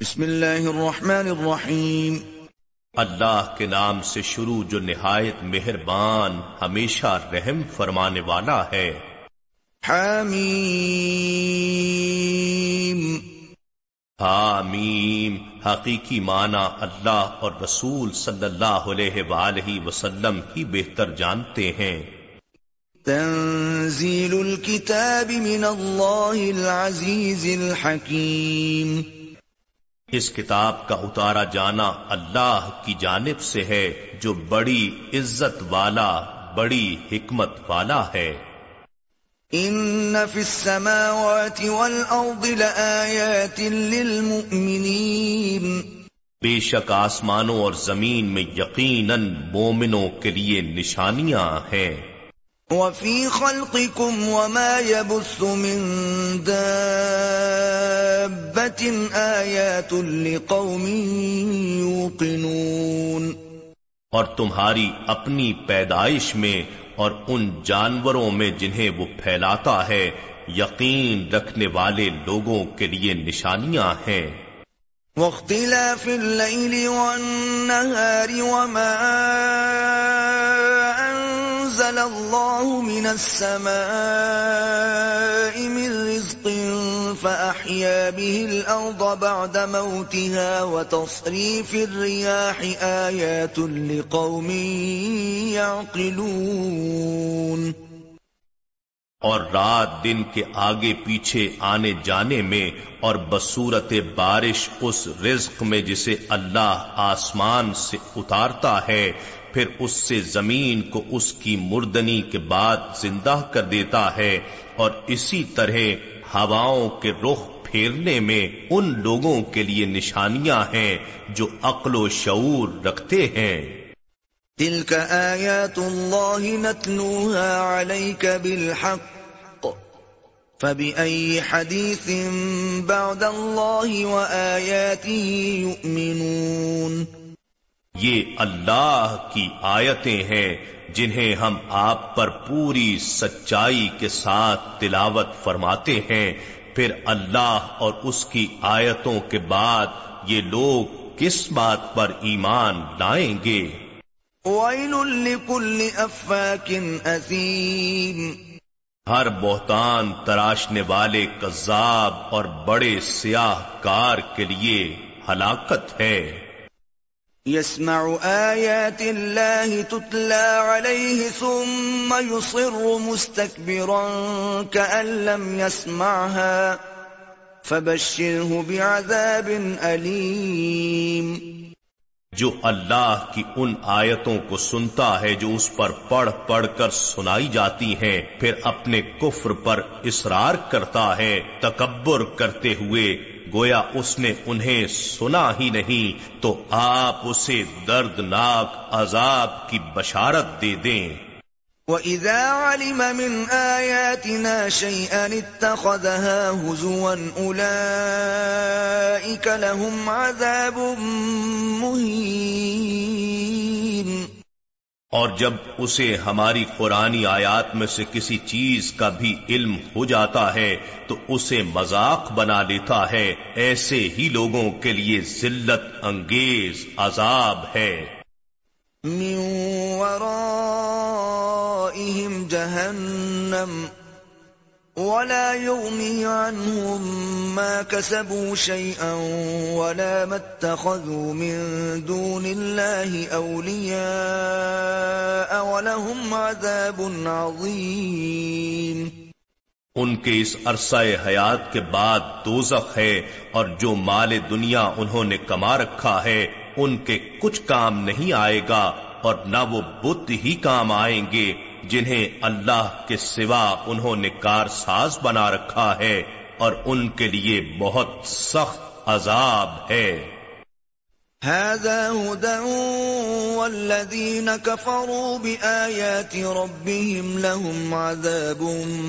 بسم اللہ الرحمن الرحیم۔ اللہ کے نام سے شروع جو نہایت مہربان ہمیشہ رحم فرمانے والا ہے۔ حامیم۔ حامیم حقیقی معنی اللہ اور رسول صلی اللہ علیہ وآلہ وسلم ہی بہتر جانتے ہیں۔ تنزیل الكتاب من اللہ العزیز الحکیم۔ اس کتاب کا اتارا جانا اللہ کی جانب سے ہے جو بڑی عزت والا بڑی حکمت والا ہے۔ ان فی السماوات والارض لآیات للمؤمنین بے شک آسمانوں اور زمین میں یقیناً مومنوں کے لیے نشانیاں ہیں۔ وفی خلقکم وما يبث من دابت آیات لقوم یوقنون اور تمہاری اپنی پیدائش میں اور ان جانوروں میں جنہیں وہ پھیلاتا ہے یقین رکھنے والے لوگوں کے لیے نشانیاں ہیں۔ واختلاف الليل والنهار وما أنزل الله من السماء من رزق فأحيا به الأرض بعد موتها وتصريف الرياح آيات لقوم يعقلون اور رات دن کے آگے پیچھے آنے جانے میں اور بصورت بارش اس رزق میں جسے اللہ آسمان سے اتارتا ہے پھر اس سے زمین کو اس کی مردنی کے بعد زندہ کر دیتا ہے اور اسی طرح ہواؤں کے رخ پھیرنے میں ان لوگوں کے لیے نشانیاں ہیں جو عقل و شعور رکھتے ہیں۔ تلك آيات الله نتلوها عليك بالحق فبأي حديث بعد الله وآياته يؤمنون یہ اللہ کی آیتیں ہیں جنہیں ہم آپ پر پوری سچائی کے ساتھ تلاوت فرماتے ہیں۔ پھر اللہ اور اس کی آیتوں کے بعد یہ لوگ کس بات پر ایمان لائیں گے؟ ويل لكل أفاك أثيم۔ ہر بہتان تراشنے والے کذاب اور بڑے سیاہ کار کے لیے ہلاکت ہے۔ يسمع آيات الله تتلى عليه ثم يصر مستكبرا كأن لم يسمعها فبشره بعذاب أليم جو اللہ کی ان آیتوں کو سنتا ہے جو اس پر پڑھ پڑھ کر سنائی جاتی ہیں، پھر اپنے کفر پر اصرار کرتا ہے، تکبر کرتے ہوئے گویا اس نے انہیں سنا ہی نہیں تو آپ اسے دردناک عذاب کی بشارت دے دیں۔ وَإِذَا عَلِمَ مِنْ آيَاتِنَا شَيْئًا اتَّخَذَهَا هُزُوًا أُولَئِكَ لَهُمْ عَذَابٌ مُهِينٌ اور جب اسے ہماری قرآنی آیات میں سے کسی چیز کا بھی علم ہو جاتا ہے، تو اسے مذاق بنا لیتا ہے۔ ایسے ہی لوگوں کے لیے ذلت، انگیز، عذاب ہے۔ من ورائهم جہنم۔ ولا يغني عنهم ما كسبوا شيئا ولا ما اتخذوا من دون الله أولياء ولهم عذاب عظيم. ان کے اس عرصہ حیات کے بعد دوزخ ہے اور جو مال دنیا انہوں نے کما رکھا ہے، ان کے کچھ کام نہیں آئے گا اور نہ وہ بت ہی کام آئیں گے۔ جنہیں اللہ کے سوا انہوں نے کار ساز بنا رکھا ہے اور ان کے لیے بہت سخت عذاب ہے۔ هذا هدى والذين كفروا بآيات ربهم لهم عذاب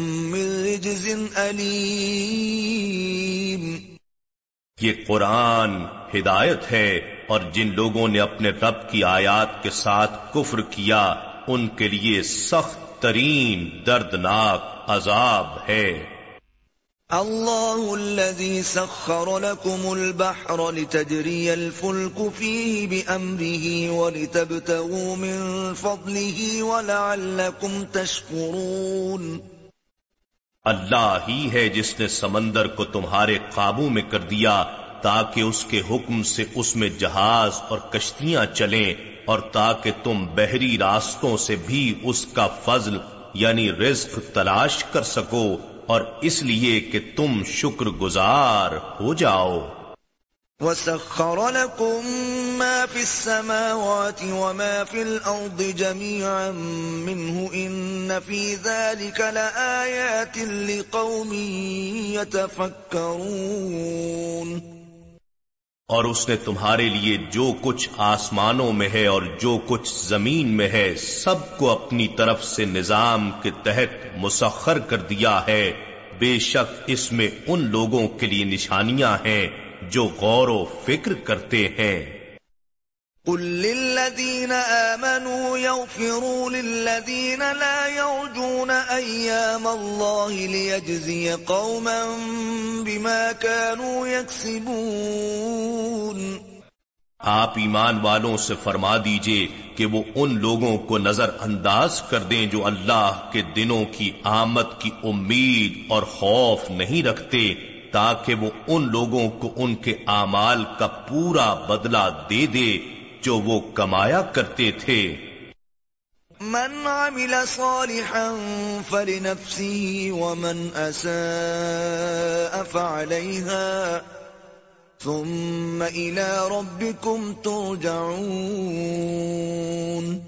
من رجز أليم۔ یہ قرآن ہدایت ہے اور جن لوگوں نے اپنے رب کی آیات کے ساتھ کفر کیا ان کے لیے سخت ترین دردناک عذاب ہے۔ الله الذي سخر لكم البحر لتجري الفلك فيه بأمره ولتبتغوا من فضله ولعلكم تشكرون اللہ ہی ہے جس نے سمندر کو تمہارے قابو میں کر دیا تاکہ اس کے حکم سے اس میں جہاز اور کشتیاں چلیں۔ اور تاکہ تم بحری راستوں سے بھی اس کا فضل یعنی رزق تلاش کر سکو اور اس لیے کہ تم شکر گزار ہو جاؤ۔ وسخر لكم ما في السماوات وما في الأرض جميعا منه إن في ذلك لآيات لقوم يتفكرون اور اس نے تمہارے لیے جو کچھ آسمانوں میں ہے اور جو کچھ زمین میں ہے، سب کو اپنی طرف سے نظام کے تحت مسخر کر دیا ہے۔ بے شک اس میں ان لوگوں کے لیے نشانیاں ہیں جو غور و فکر کرتے ہیں۔ قل للذین آمنوا یغفروا للذین لا يرجون ایام اللہ لیجزی قوما بما كانوا يکسبون آپ ایمان والوں سے فرما دیجیے کہ وہ ان لوگوں کو نظر انداز کر دیں جو اللہ کے دنوں کی آمد کی امید اور خوف نہیں رکھتے، تاکہ وہ ان لوگوں کو ان کے اعمال کا پورا بدلہ دے دے جو وہ کمایا کرتے تھے۔ من عمل صالحا فلنفسه ومن اساء فعليها ثم الى ربكم ترجعون۔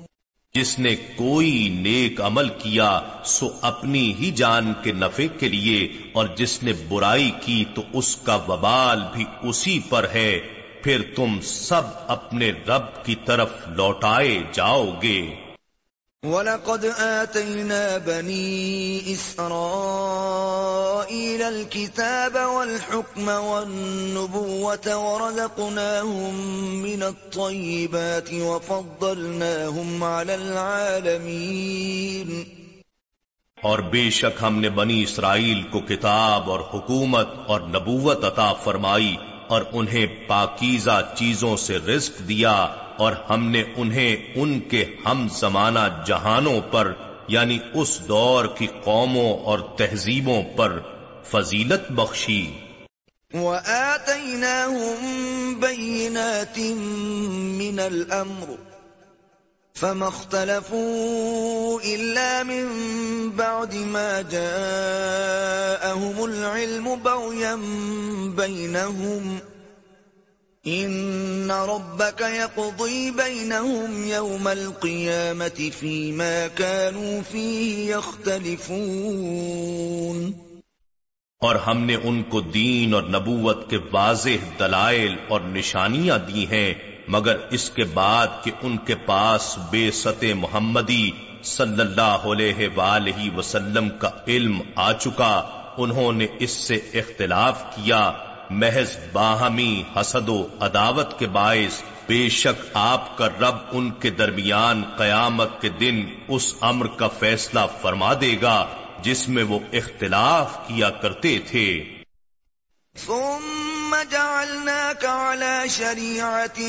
جس نے کوئی نیک عمل کیا سو اپنی ہی جان کے نفع کے لیے اور جس نے برائی کی تو اس کا وبال بھی اسی پر ہے۔ پھر تم سب اپنے رب کی طرف لوٹائے جاؤ گے۔ وَلَقَدْ آتَيْنَا بَنِي إِسْرَائِيلَ الْكِتَابَ وَالْحُكْمَ وَالنُّبُوَّةَ وَرَزَقْنَاهُمْ مِنَ الطَّيِّبَاتِ وَفَضَّلْنَاهُمْ عَلَى الْعَالَمِينَ۔ اور بے شک ہم نے بنی اسرائیل کو کتاب اور حکومت اور نبوت عطا فرمائی۔ اور انہیں پاکیزہ چیزوں سے رزق دیا اور ہم نے انہیں ان کے ہم زمانہ جہانوں پر یعنی اس دور کی قوموں اور تہذیبوں پر فضیلت بخشی۔ وَآتَيْنَاهُمْ بَيِّنَاتٍ مِّنَ الْأَمْرِ فَمَا اخْتَلَفُوا إِلَّا مِن بَعْدِ مَا جَاءَهُمُ الْعِلْمُ بَغْيًا بَيْنَهُمْ. إِنَّ رَبَّكَ يَقْضِي بَيْنَهُمْ يَوْمَ الْقِيَامَةِ فِيمَا كَانُوا فِيهِ يَخْتَلِفُونَ. اور ہم نے ان کو دین اور نبوت کے واضح دلائل اور نشانیاں دی ہیں مگر اس کے بعد کہ ان کے پاس بے ست محمدی صلی اللہ علیہ وآلہ وسلم کا علم آ چکا، انہوں نے اس سے اختلاف کیا۔ محض باہمی حسد و عداوت کے باعث بے شک آپ کا رب ان کے درمیان قیامت کے دن اس امر کا فیصلہ فرما دے گا، جس میں وہ اختلاف کیا کرتے تھے۔ ثم جعلناك على شريعة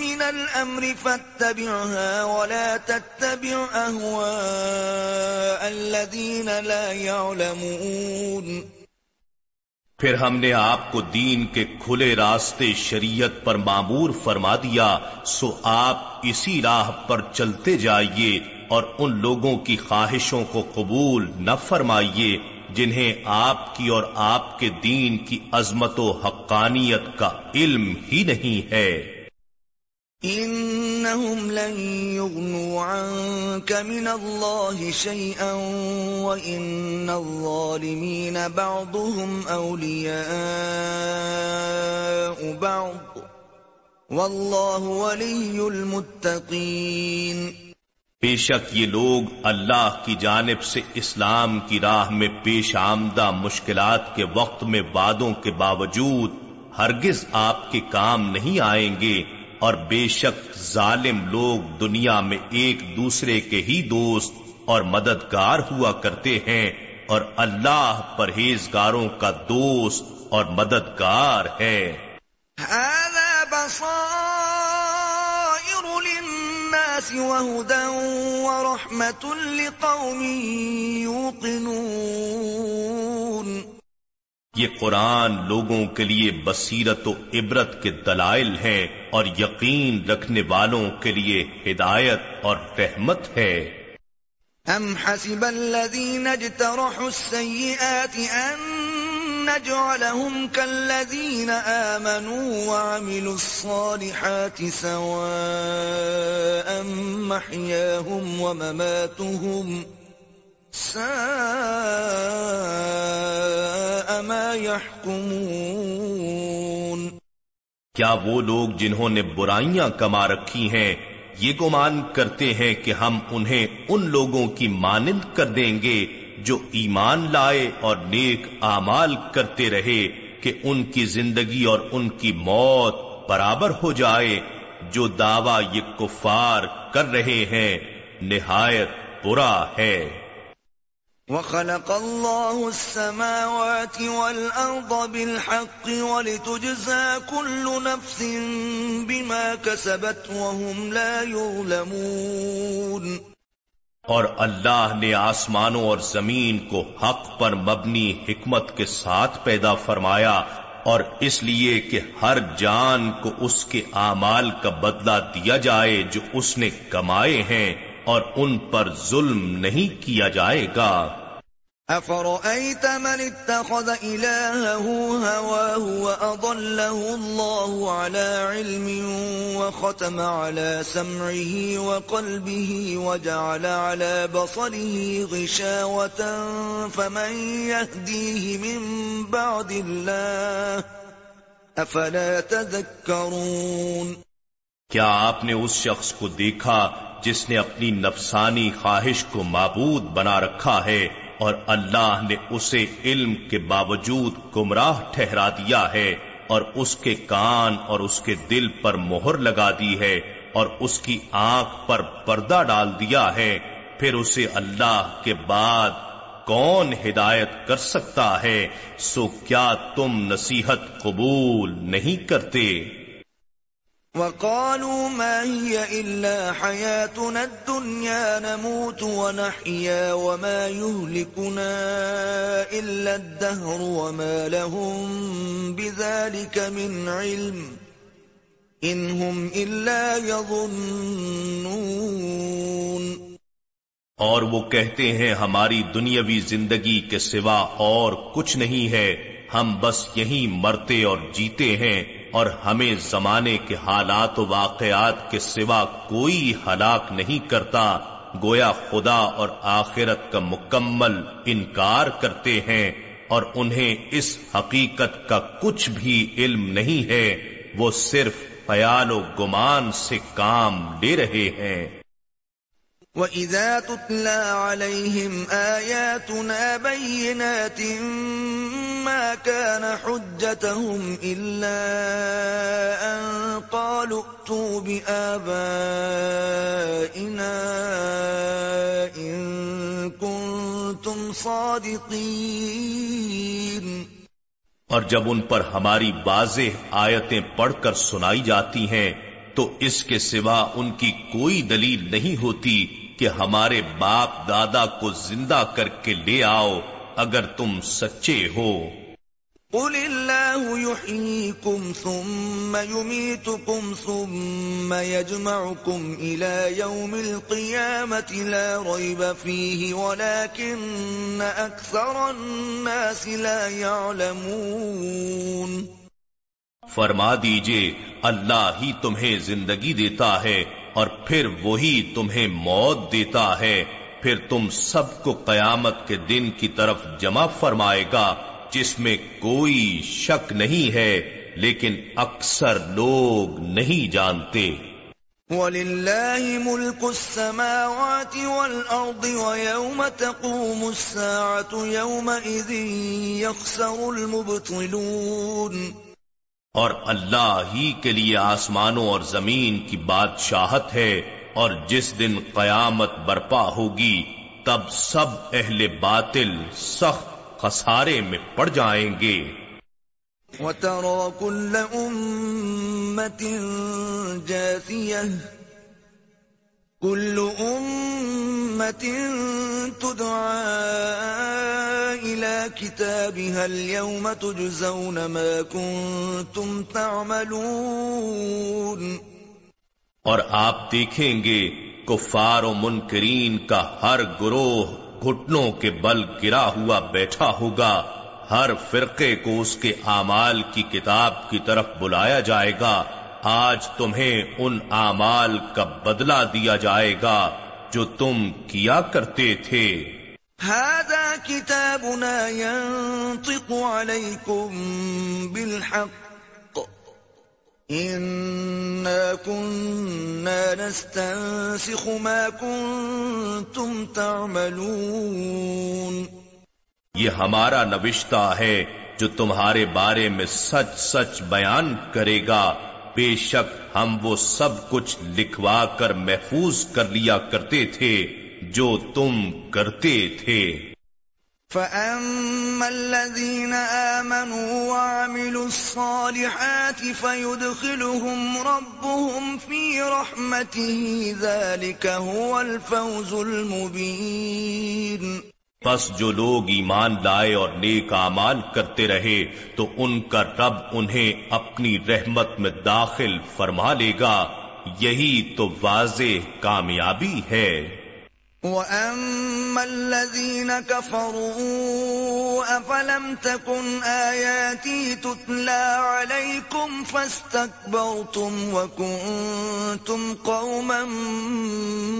من الأمر فاتبعها ولا تتبع أهواء الذين لا يعلمون. پھر ہم نے آپ کو دین کے کھلے راستے شریعت پر معمور فرما دیا، سو آپ اسی راہ پر چلتے جائیے اور ان لوگوں کی خواہشوں کو قبول نہ فرمائیے۔ جنہیں آپ کی اور آپ کے دین کی عظمت و حقانیت کا علم ہی نہیں ہے۔ انہم لن یغنوا عنک من اللہ شیئا وان الظالمین بعضهم اولیاء بعض. واللہ ولی المتقین بے شک یہ لوگ اللہ کی جانب سے اسلام کی راہ میں پیش آمدہ مشکلات کے وقت میں وعدوں کے باوجود ہرگز آپ کے کام نہیں آئیں گے اور بے شک ظالم لوگ دنیا میں ایک دوسرے کے ہی دوست اور مددگار ہوا کرتے ہیں اور اللہ پرہیزگاروں کا دوست اور مددگار ہے۔ للناس وهدى ورحمة لقوم يوقنون. یہ قرآن لوگوں کے لیے بصیرت و عبرت کے دلائل ہیں اور یقین رکھنے والوں کے لیے ہدایت اور رحمت ہے۔ ام حسب الذين اجترحوا السيئات ان نجعلهم كالذين آمنوا وعملوا الصالحات سواء محياهم ومماتهم ساء ما يحكمون کیا وہ لوگ جنہوں نے برائیاں کما رکھی ہیں، یہ گمان کرتے ہیں کہ ہم انہیں ان لوگوں کی مانند کر دیں گے۔ جو ایمان لائے اور نیک اعمال کرتے رہے کہ ان کی زندگی اور ان کی موت برابر ہو جائے، جو دعویٰ یہ کفار کر رہے ہیں، نہایت برا ہے۔ وخلق الله السماوات والأرض بالحق ولتجزى كل نفس بما كسبت وهم لا يظلمون۔ اور اللہ نے آسمانوں اور زمین کو حق پر مبنی حکمت کے ساتھ پیدا فرمایا اور اس لیے کہ ہر جان کو اس کے اعمال کا بدلہ دیا جائے جو اس نے کمائے ہیں اور ان پر ظلم نہیں کیا جائے گا۔ افرأيت من اتخذ إلهه هواه وأضله الله على علم وختم على سمعه وقلبه وجعل على بصره غشاوة فمن يهديه من بعد الله أفلا تذكرون کیا آپ نے اس شخص کو دیکھا جس نے اپنی نفسانی خواہش کو معبود بنا رکھا ہے؟ اور اللہ نے اسے علم کے باوجود گمراہ ٹھہرا دیا ہے اور اس کے کان اور اس کے دل پر مہر لگا دی ہے اور اس کی آنکھ پر پردہ ڈال دیا ہے۔ پھر اسے اللہ کے بعد کون ہدایت کر سکتا ہے؟ سو کیا تم نصیحت قبول نہیں کرتے؟ وقالوا ما هي إلا حياتنا الدنيا نموت ونحيا وما يهلكنا إلا الدهر وما لهم بذلك من علم إنهم إلا يظنون اور وہ کہتے ہیں ہماری دنیاوی زندگی کے سوا اور کچھ نہیں ہے، ہم بس یہیں مرتے اور جیتے ہیں۔ اور ہمیں زمانے کے حالات و واقعات کے سوا کوئی ہلاک نہیں کرتا، گویا خدا اور آخرت کا مکمل انکار کرتے ہیں اور انہیں اس حقیقت کا کچھ بھی علم نہیں ہے، وہ صرف خیال و گمان سے کام لے رہے ہیں۔ وَإِذَا تُتْلَى عَلَيْهِمْ آيَاتُنَا بَيِّنَاتٍ مَا كَانَ حُجَّتَهُمْ إِلَّا أَن قَالُوا ائْتُوا بِآبَائِنَا إِن كُنتُمْ صَادِقِينَ اور جب ان پر ہماری واضح آیتیں پڑھ کر سنائی جاتی ہیں، تو اس کے سوا ان کی کوئی دلیل نہیں ہوتی کہ ہمارے باپ دادا کو زندہ کر کے لے آؤ اگر تم سچے ہو۔ قل اللہ يحييكم ثم يميتكم ثم يجمعكم الى يوم القيامة لا ريب فيه ولكن اكثر الناس لا يعلمون۔ فرما دیجیے اللہ ہی تمہیں زندگی دیتا ہے۔ اور پھر وہی تمہیں موت دیتا ہے۔ پھر تم سب کو قیامت کے دن کی طرف جمع فرمائے گا، جس میں کوئی شک نہیں ہے، لیکن اکثر لوگ نہیں جانتے۔ وَلِلَّهِ مُلْكُ السَّمَاوَاتِ وَالْأَرْضِ وَيَوْمَ تَقُومُ السَّاعَةُ يَوْمَئِذٍ يَخْسَرُ الْمُبْطِلُونَ اور اللہ ہی کے لیے آسمانوں اور زمین کی بادشاہت ہے، اور جس دن قیامت برپا ہوگی، تب سب اہل باطل سخت خسارے میں پڑ جائیں گے۔ وَتَرَى كُلَّ أُمَّةٍ جَاثِيَةٍ كُلُّ أُمَّةٍ تُدْعَى إِلَى كِتَابِهَا الْيَوْمَ تُجْزَوْنَ مَا كُنْتُمْ تَعْمَلُونَ. اور آپ دیکھیں گے کفار و منکرین کا ہر گروہ گھٹنوں کے بل گرا ہوا بیٹھا ہوگا، ہر فرقے کو اس کے اعمال کی کتاب کی طرف بلایا جائے گا۔ آج تمہیں ان اعمال کا بدلہ دیا جائے گا جو تم کیا کرتے تھے۔ هذا كتابنا ينطق عليكم بالحق۔ نستنسخ ما كنتم تعملون۔ یہ ہمارا نوشتہ ہے جو تمہارے بارے میں سچ سچ بیان کرے گا۔ بے شک ہم وہ سب کچھ لکھوا کر محفوظ کر لیا کرتے تھے جو تم کرتے تھے۔ فَأَمَّا الَّذِينَ آمَنُوا وَعَمِلُوا الصَّالِحَاتِ فَيُدْخِلُهُمْ رَبُّهُمْ فِي رَحْمَتِهِ ذَلِكَ هُوَ الْفَوْزُ الْمُبِينَ پس جو لوگ ایمان لائے اور نیک اعمال کرتے رہے، تو ان کا رب انہیں اپنی رحمت میں داخل فرما لے گا۔ یہی تو واضح کامیابی ہے۔ وَأَمَّا الَّذِينَ كَفَرُوا، أَفَلَمْ تَكُنْ آيَاتِي تُتْلَى عَلَيْكُمْ فَاسْتَكْبَرْتُمْ وَكُنْتُمْ قَوْمًا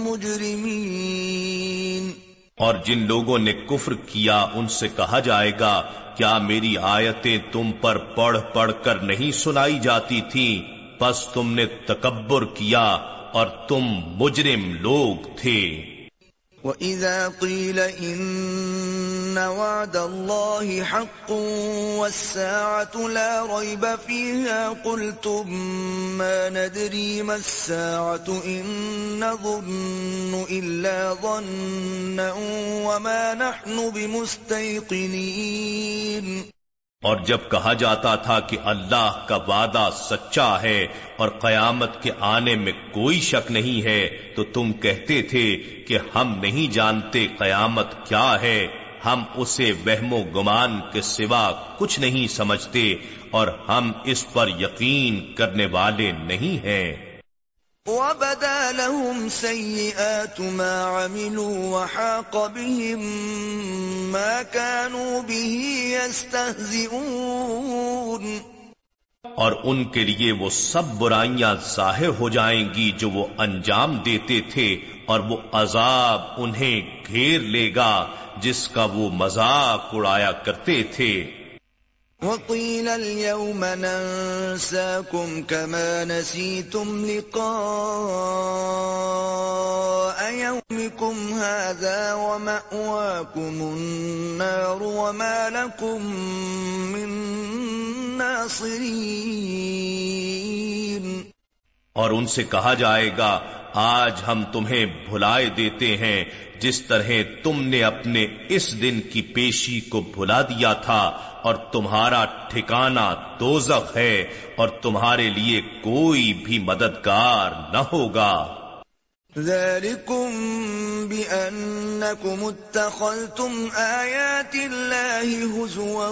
مُجْرِمِينَ۔ اور جن لوگوں نے کفر کیا ان سے کہا جائے گا، کیا میری آیتیں تم پر پڑھ پڑھ کر نہیں سنائی جاتی تھیں؟ بس تم نے تکبر کیا اور تم مجرم لوگ تھے۔ وَإِذَا قِيلَ إِنَّ وَعْدَ اللَّهِ حَقٌّ وَالسَّاعَةُ لَا رَيْبَ فِيهَا قُلْتُمْ مَا نَدْرِي مَا السَّاعَةُ إِن نَّظُنُّ إِلَّا ظَنًّا وَمَا نَحْنُ بِمُسْتَيْقِنِينَ اور جب کہا جاتا تھا کہ اللہ کا وعدہ سچا ہے اور قیامت کے آنے میں کوئی شک نہیں ہے تو تم کہتے تھے کہ ہم نہیں جانتے قیامت کیا ہے۔ ہم اسے وہم و گمان کے سوا کچھ نہیں سمجھتے اور ہم اس پر یقین کرنے والے نہیں ہیں۔ وَبَدَا لَهُمْ سَيِّئَاتُ مَا عَمِلُوا وَحَاقَ بِهِمْ مَا كَانُوا بِهِ يَسْتَهْزِئُونَ۔ اور ان کے لیے وہ سب برائیاں ظاہر ہو جائیں گی جو وہ انجام دیتے تھے اور وہ عذاب انہیں گھیر لے گا۔ جس کا وہ مذاق اڑایا کرتے تھے۔ وقيل اليوم ننساكم كما نسيتم لقاء يومكم هذا ومأواكم النار وما لكم من ناصرين اور ان سے کہا جائے گا، آج ہم تمہیں بھلائے دیتے ہیں جس طرح تم نے اپنے اس دن کی پیشی کو بھلا دیا تھا اور تمہارا ٹھکانہ دوزخ ہے اور تمہارے لیے کوئی بھی مددگار نہ ہوگا۔ ذلكم بأنكم اتخذتم آيات الله هزوا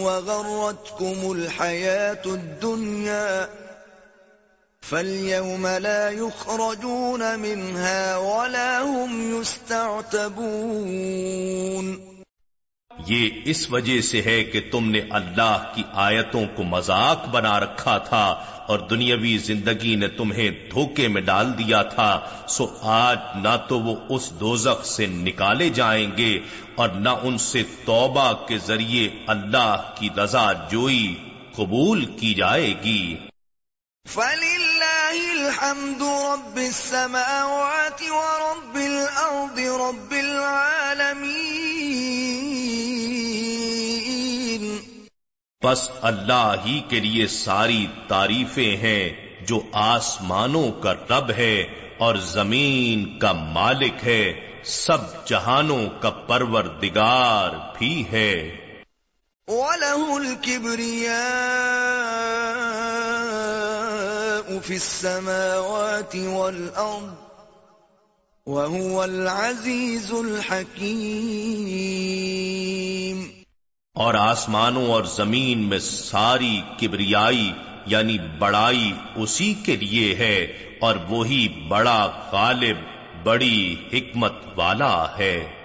وغرتكم الحياة الدنيا فَالْيَوْمَ لَا يُخْرَجُونَ مِنْهَا وَلَا هُمْ يُسْتَعْتَبُونَ یہ اس وجہ سے ہے کہ تم نے اللہ کی آیتوں کو مذاق بنا رکھا تھا اور دنیاوی زندگی نے تمہیں دھوکے میں ڈال دیا تھا، سو آج نہ تو وہ اس دوزخ سے نکالے جائیں گے اور نہ ان سے توبہ کے ذریعے اللہ کی رضا جوئی قبول کی جائے گی۔ فَلِلَّهِ الْحَمْدُ رَبِّ السَّمَاوَاتِ وَرَبِّ الْأَرْضِ رَبِّ الْعَالَمِينَ بس اللہ ہی کے لیے ساری تعریفیں ہیں جو آسمانوں کا رب ہے اور زمین کا مالک ہے سب جہانوں کا پروردگار بھی ہے۔ وَلَهُ الْكِبْرِيَاءُ فِي السَّمَاوَاتِ وَالْأَرْضِ وَهُوَ الْعَزِيزُ الْحَكِيمُ اور آسمانوں اور زمین میں ساری کبریائی یعنی بڑائی اسی کے لیے ہے اور وہی بڑا غالب بڑی حکمت والا ہے۔